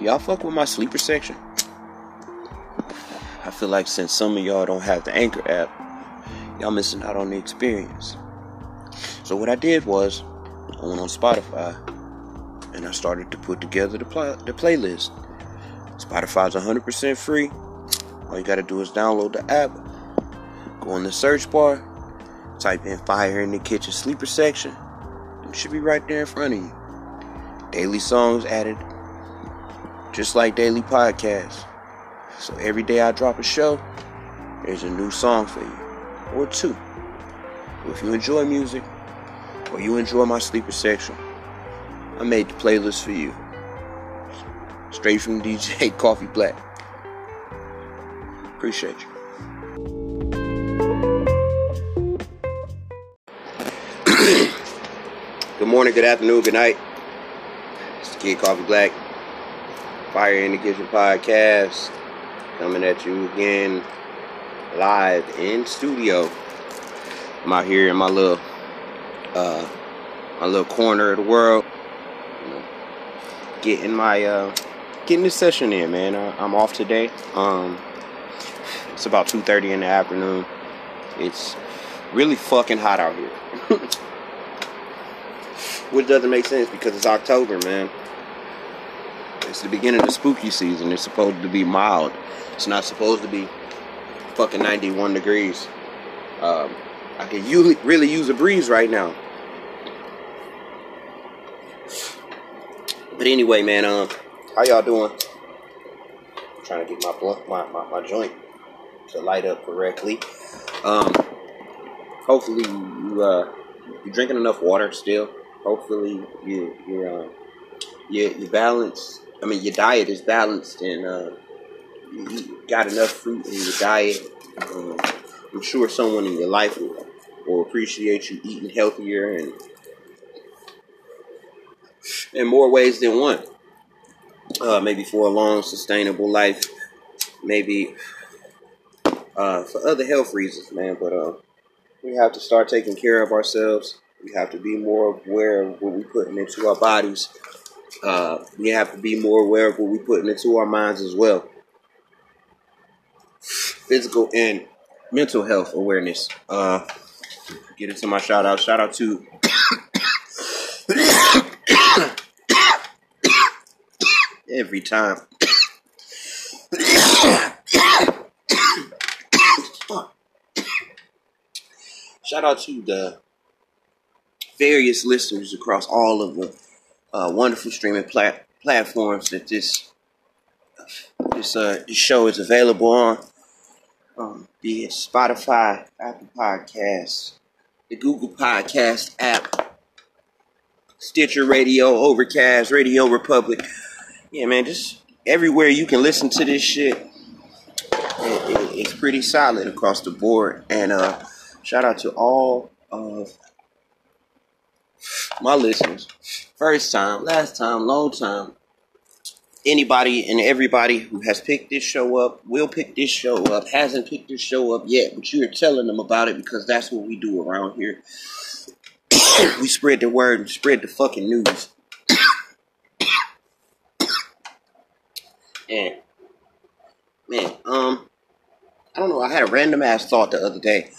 Y'all fuck with my sleeper section? I feel like since some of y'all don't have the Anchor app, y'all missing out on the experience. So what I did was, I went on Spotify and I started to put together the, pl- the playlist. Spotify's 100% free. All you gotta do is download the app, go in the search bar, type in Fire in the Kitchen Sleeper section, it should be right there in front of you. Daily songs added, just like daily podcasts. So every day I drop a show, there's a new song for you, or two. If you enjoy music, or you enjoy my sleeper section, I made the playlist for you. Straight from DJ Coffee Black. Appreciate you. good morning, good afternoon, good night. It's the Kid Coffee Black. Fire in the Kitchen podcast. Coming at you again live in studio. I'm out here in my little uh my little corner of the world. You know, getting my uh getting this session in, man. Uh, I'm off today. Um it's about 2:30 in the afternoon. It's really fucking hot out here. Which doesn't make sense because it's October, man. It's the beginning of the spooky season. It's supposed to be mild. It's not supposed to be fucking 91 degrees. Um, I could u- really use a breeze right now. But anyway, man, um, how y'all doing? I'm trying to get my blunt, my, my, my joint to light up correctly. Um, hopefully you uh, you drinking enough water still. Hopefully you you're uh, you you balance. I mean your diet is balanced and uh, you got enough fruit in your diet. Um, I'm sure someone in your life will, will appreciate you eating healthier and in more ways than one. Uh, maybe for a long, sustainable life. Maybe uh, for other health reasons, man. But uh, we have to start taking care of ourselves. We have to be more aware of what we're putting into our bodies. Uh, we have to be more aware of what we're putting into our minds as well. Physical and mental health awareness. Uh, get into my shout out. Shout out to every time. Shout out to the various listeners across all of the uh, wonderful streaming plat- platforms that this this uh, this show is available on. Um, be it Spotify, Apple Podcasts, the Google Podcast app, Stitcher Radio, Overcast, RadioPublic. Yeah, man, just everywhere you can listen to this shit. It, it, it's pretty solid across the board. And uh, shout out to all of my listeners. First time, last time, long time. Anybody and everybody who has picked this show up, will pick this show up, hasn't picked this show up yet, but you're telling them about it because that's what we do around here. we spread the word and spread the fucking news. and man, um, I don't know. I had a random ass thought the other day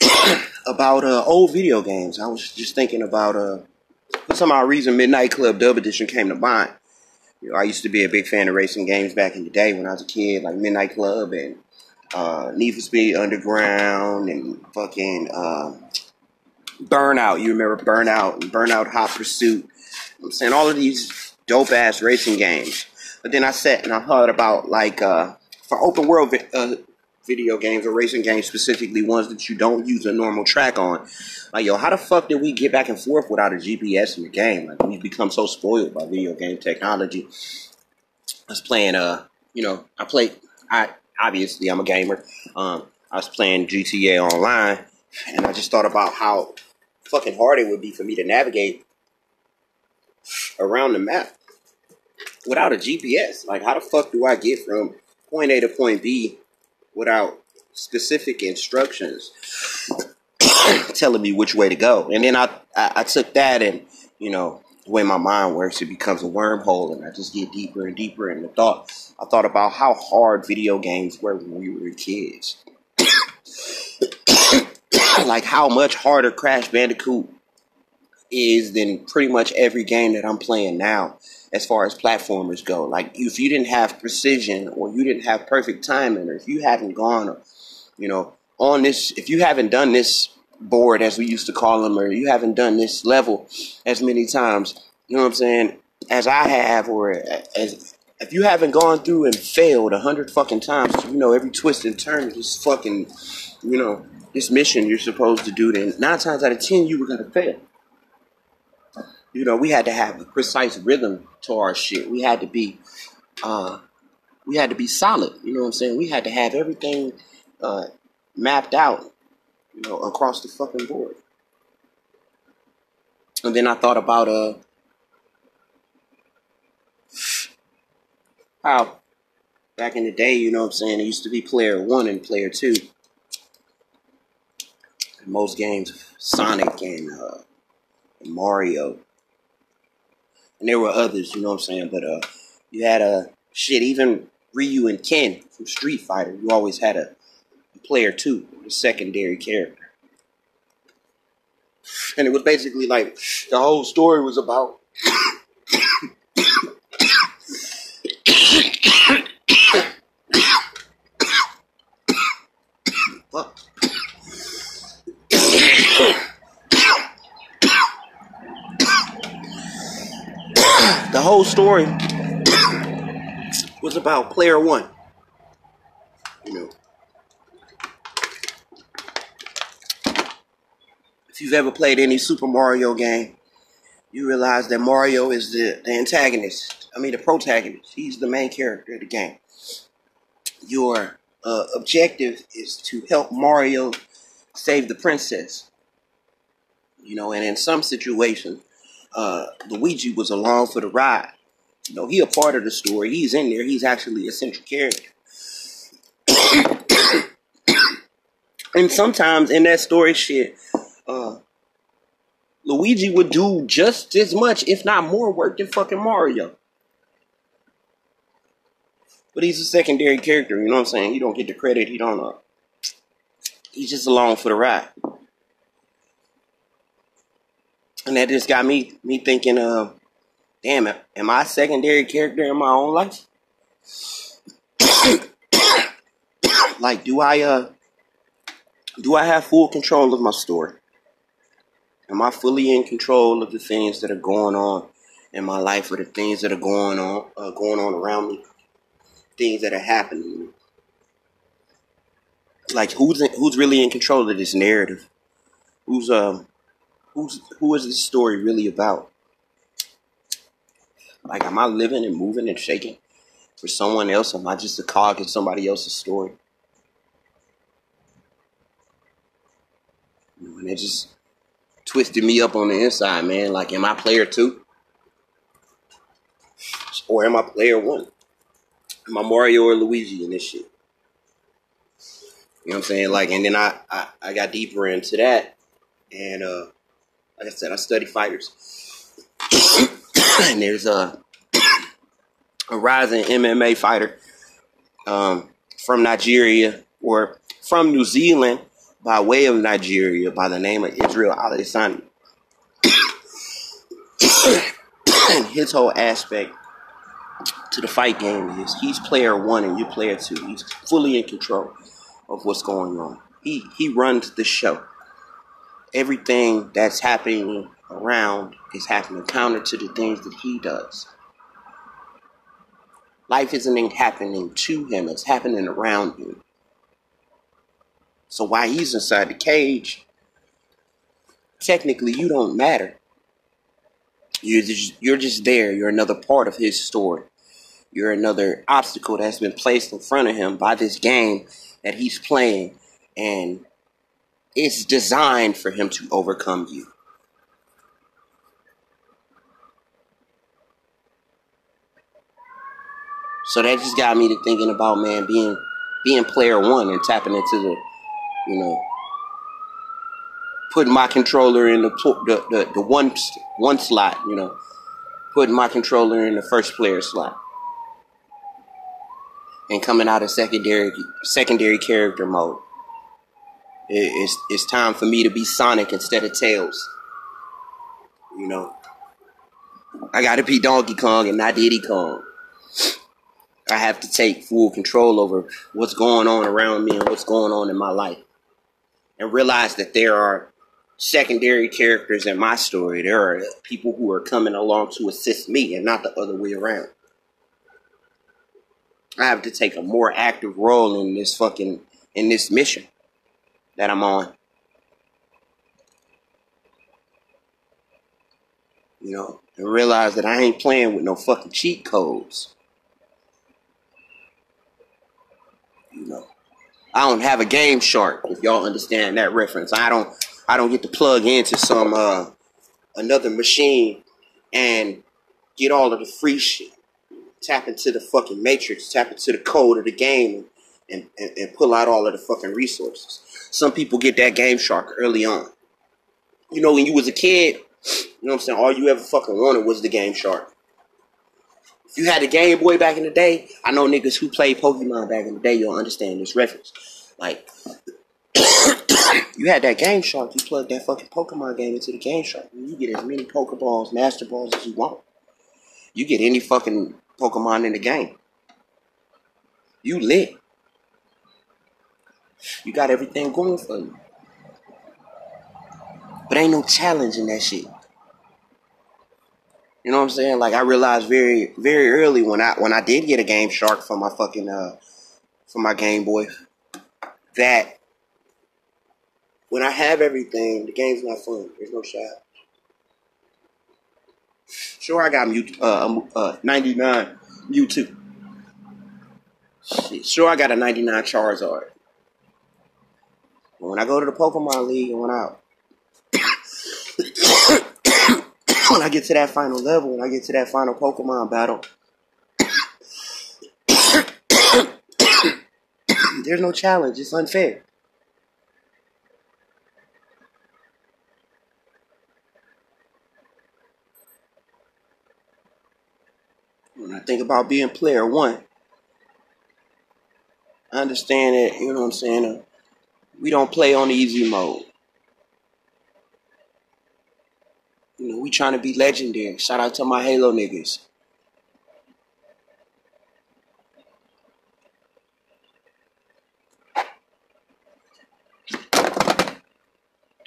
about uh, old video games. I was just thinking about uh, for some odd reason, Midnight Club Dub Edition came to mind. You know, I used to be a big fan of racing games back in the day when I was a kid, like Midnight Club and uh, Need for Speed Underground and fucking uh, Burnout. You remember Burnout and Burnout Hot Pursuit? I'm saying all of these dope ass racing games. But then I sat and I thought about like uh, for open world uh, video games or racing games specifically, ones that you don't use a normal track on. Like, yo, how the fuck did we get back and forth without a GPS in the game? Like, we've become so spoiled by video game technology. I was playing, uh, you know, I played, I, obviously, I'm a gamer. Um, I was playing GTA Online, and I just thought about how fucking hard it would be for me to navigate around the map without a GPS. Like, how the fuck do I get from point A to point B without specific instructions telling me which way to go. And then I, I, I took that and, you know, the way my mind works, it becomes a wormhole and I just get deeper and deeper in the thought. I thought about how hard video games were when we were kids. like how much harder Crash Bandicoot is than pretty much every game that I'm playing now as far as platformers go. Like if you didn't have precision or you didn't have perfect timing or if you haven't gone or you know on this if you haven't done this board as we used to call them or you haven't done this level as many times, you know what I'm saying, as I have or as if you haven't gone through and failed a hundred fucking times, you know, every twist and turn of this fucking, you know, this mission you're supposed to do, then nine times out of ten you were gonna fail you know, we had to have a precise rhythm to our shit. We had to be, uh, we had to be solid. You know what I'm saying? We had to have everything uh, mapped out, you know, across the fucking board. And then I thought about uh, how back in the day, you know what I'm saying, it used to be player one and player two. Most games, Sonic and, uh, and Mario and there were others, you know what I'm saying? But uh, you had a shit, even Ryu and Ken from Street Fighter. You always had a, a player too, a secondary character. And it was basically like the whole story was about the whole story was about player one. You know. If you've ever played any Super Mario game, you realize that Mario is the, the antagonist. I mean, the protagonist. He's the main character of the game. Your uh, objective is to help Mario save the princess. You know, and in some situations, uh, Luigi was along for the ride. You know, he a part of the story. He's in there. He's actually a central character. and sometimes in that story shit, uh, Luigi would do just as much, if not more, work than fucking Mario. But he's a secondary character, you know what I'm saying? He don't get the credit. He don't. Uh, he's just along for the ride. And that just got me me thinking, uh, damn, it am I a secondary character in my own life? like, do I uh, do I have full control of my story? Am I fully in control of the things that are going on in my life, or the things that are going on uh, going on around me, things that are happening? Like, who's in, who's really in control of this narrative? Who's um who's who is this story really about? Like, am I living and moving and shaking for someone else? Am I just a cog in somebody else's story? And it just twisted me up on the inside, man. Like, am I player two? Or am I player one? Am I Mario or Luigi in this shit? You know what I'm saying? Like, and then I, I, I got deeper into that. And, uh, like I said, I study fighters. and there's a, a rising MMA fighter um, from Nigeria or from New Zealand by way of Nigeria by the name of Israel Adesanya. and his whole aspect to the fight game is he's player one and you're player two. He's fully in control of what's going on. He he runs the show. Everything that's happening around is happening counter to the things that he does. Life isn't happening to him, it's happening around you. So while he's inside the cage, technically you don't matter. You're just, you're just there. You're another part of his story. You're another obstacle that's been placed in front of him by this game that he's playing, and it's designed for him to overcome you. So that just got me to thinking about man being being player one and tapping into the you know, putting my controller in the the, the, the one one slot, you know, putting my controller in the first player slot, and coming out of secondary secondary character mode. It, it's it's time for me to be Sonic instead of Tails. You know, I got to be Donkey Kong and not Diddy Kong. I have to take full control over what's going on around me and what's going on in my life and realize that there are secondary characters in my story. There are people who are coming along to assist me and not the other way around. I have to take a more active role in this fucking in this mission that I'm on. You know, and realize that I ain't playing with no fucking cheat codes. You know. I don't have a game shark. If y'all understand that reference, I don't. I don't get to plug into some uh, another machine and get all of the free shit. Tap into the fucking matrix. Tap into the code of the game and, and, and pull out all of the fucking resources. Some people get that game shark early on. You know, when you was a kid, you know what I'm saying? All you ever fucking wanted was the game shark. If you had a Game Boy back in the day, I know niggas who played Pokemon back in the day, you'll understand this reference. Like, you had that Game Shark, you plug that fucking Pokemon game into the Game Shark, you get as many Pokeballs, Master Balls as you want. You get any fucking Pokemon in the game. You lit. You got everything going for you. But ain't no challenge in that shit. You know what I'm saying? Like I realized very, very early when I when I did get a Game Shark for my fucking uh for my Game Boy that when I have everything, the game's not fun. There's no shot. Sure, I got Mew, uh, uh, 99 Mewtwo. Sure, I got a 99 Charizard. When I go to the Pokemon League and when I when I get to that final level, when I get to that final Pokemon battle, there's no challenge. It's unfair. When I think about being player one, I understand that, you know what I'm saying? Uh, we don't play on easy mode. You know, we trying to be legendary. Shout out to my Halo niggas.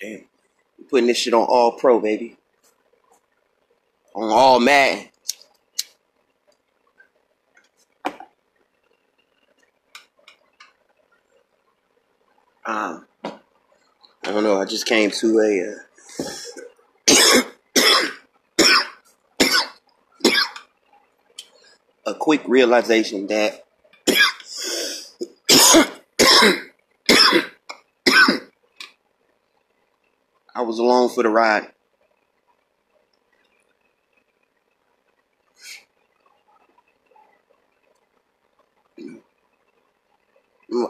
Damn. We putting this shit on all pro, baby. On all Madden. Um, I don't know. I just came to a. Uh, a quick realization that I was along for the ride.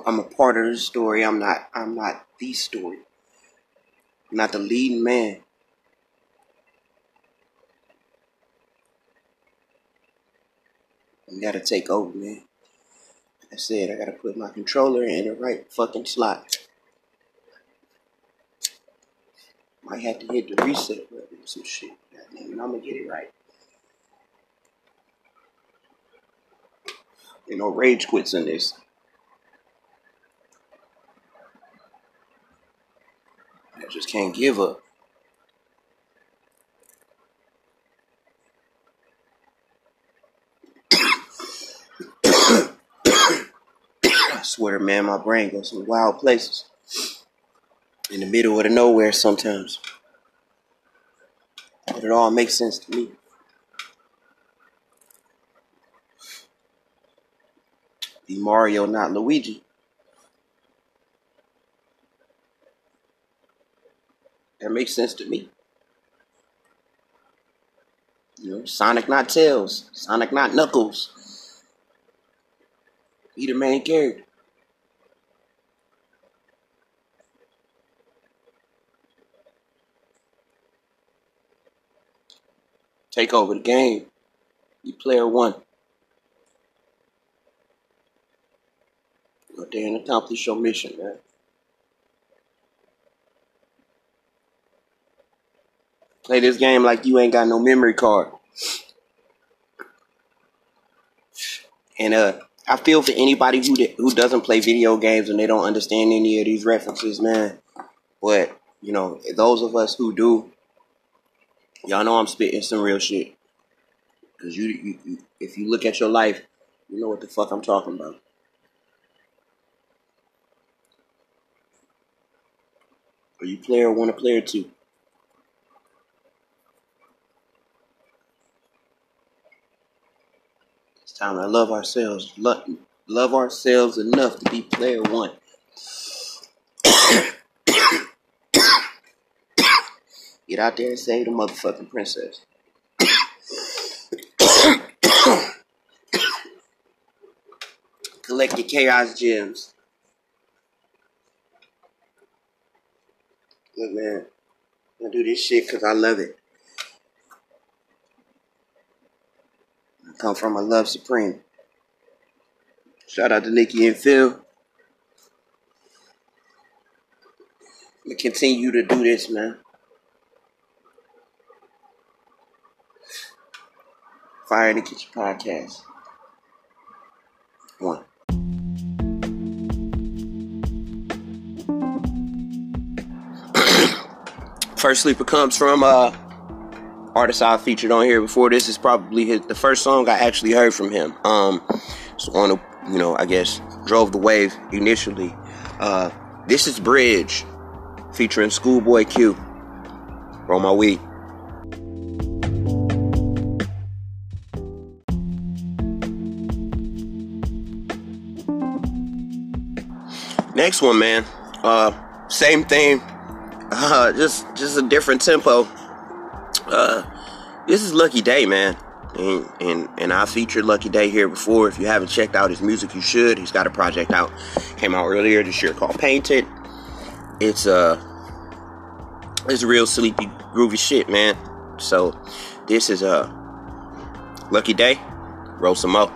I'm a part of the story. I'm not. I'm not the story. I'm not the leading man. I gotta take over, man. Like I said, I gotta put my controller in the right fucking slot. Might have to hit the reset button or some shit. I'm gonna get it right. You know, rage quits in this. I just can't give up. I swear, man, my brain goes some wild places. In the middle of the nowhere sometimes. But it all makes sense to me. Be Mario, not Luigi. That makes sense to me. You know, Sonic not Tails, Sonic not Knuckles. Be the main character. Take over the game. You player one. Go there and accomplish your mission, man. Play this game like you ain't got no memory card. And uh, I feel for anybody who who doesn't play video games and they don't understand any of these references, man. But you know, those of us who do, y'all know I'm spitting some real shit. Cause you, you, you if you look at your life, you know what the fuck I'm talking about. Are you player one or player two? Time I love ourselves, love, love ourselves enough to be player one. Get out there and save the motherfucking princess. Collect your chaos gems. Look, man, I do this shit because I love it. Come from a love supreme. Shout out to Nikki and Phil. We continue to do this, man. Fire in the Kitchen Podcast. One. First sleeper comes from uh artist I featured on here before. This is probably his, the first song I actually heard from him. Um, a, you know, I guess drove the wave initially. Uh, this is Bridge featuring Schoolboy Q. Roll my weed. Next one, man. Uh, same thing. Uh, just just a different tempo. Uh, this is Lucky Daye, man. And, and and I featured Lucky Daye here before. If you haven't checked out his music, you should. He's got a project out, came out earlier this year called Painted. It's uh it's real sleepy, groovy shit, man. So this is uh Lucky Daye. Roll some more.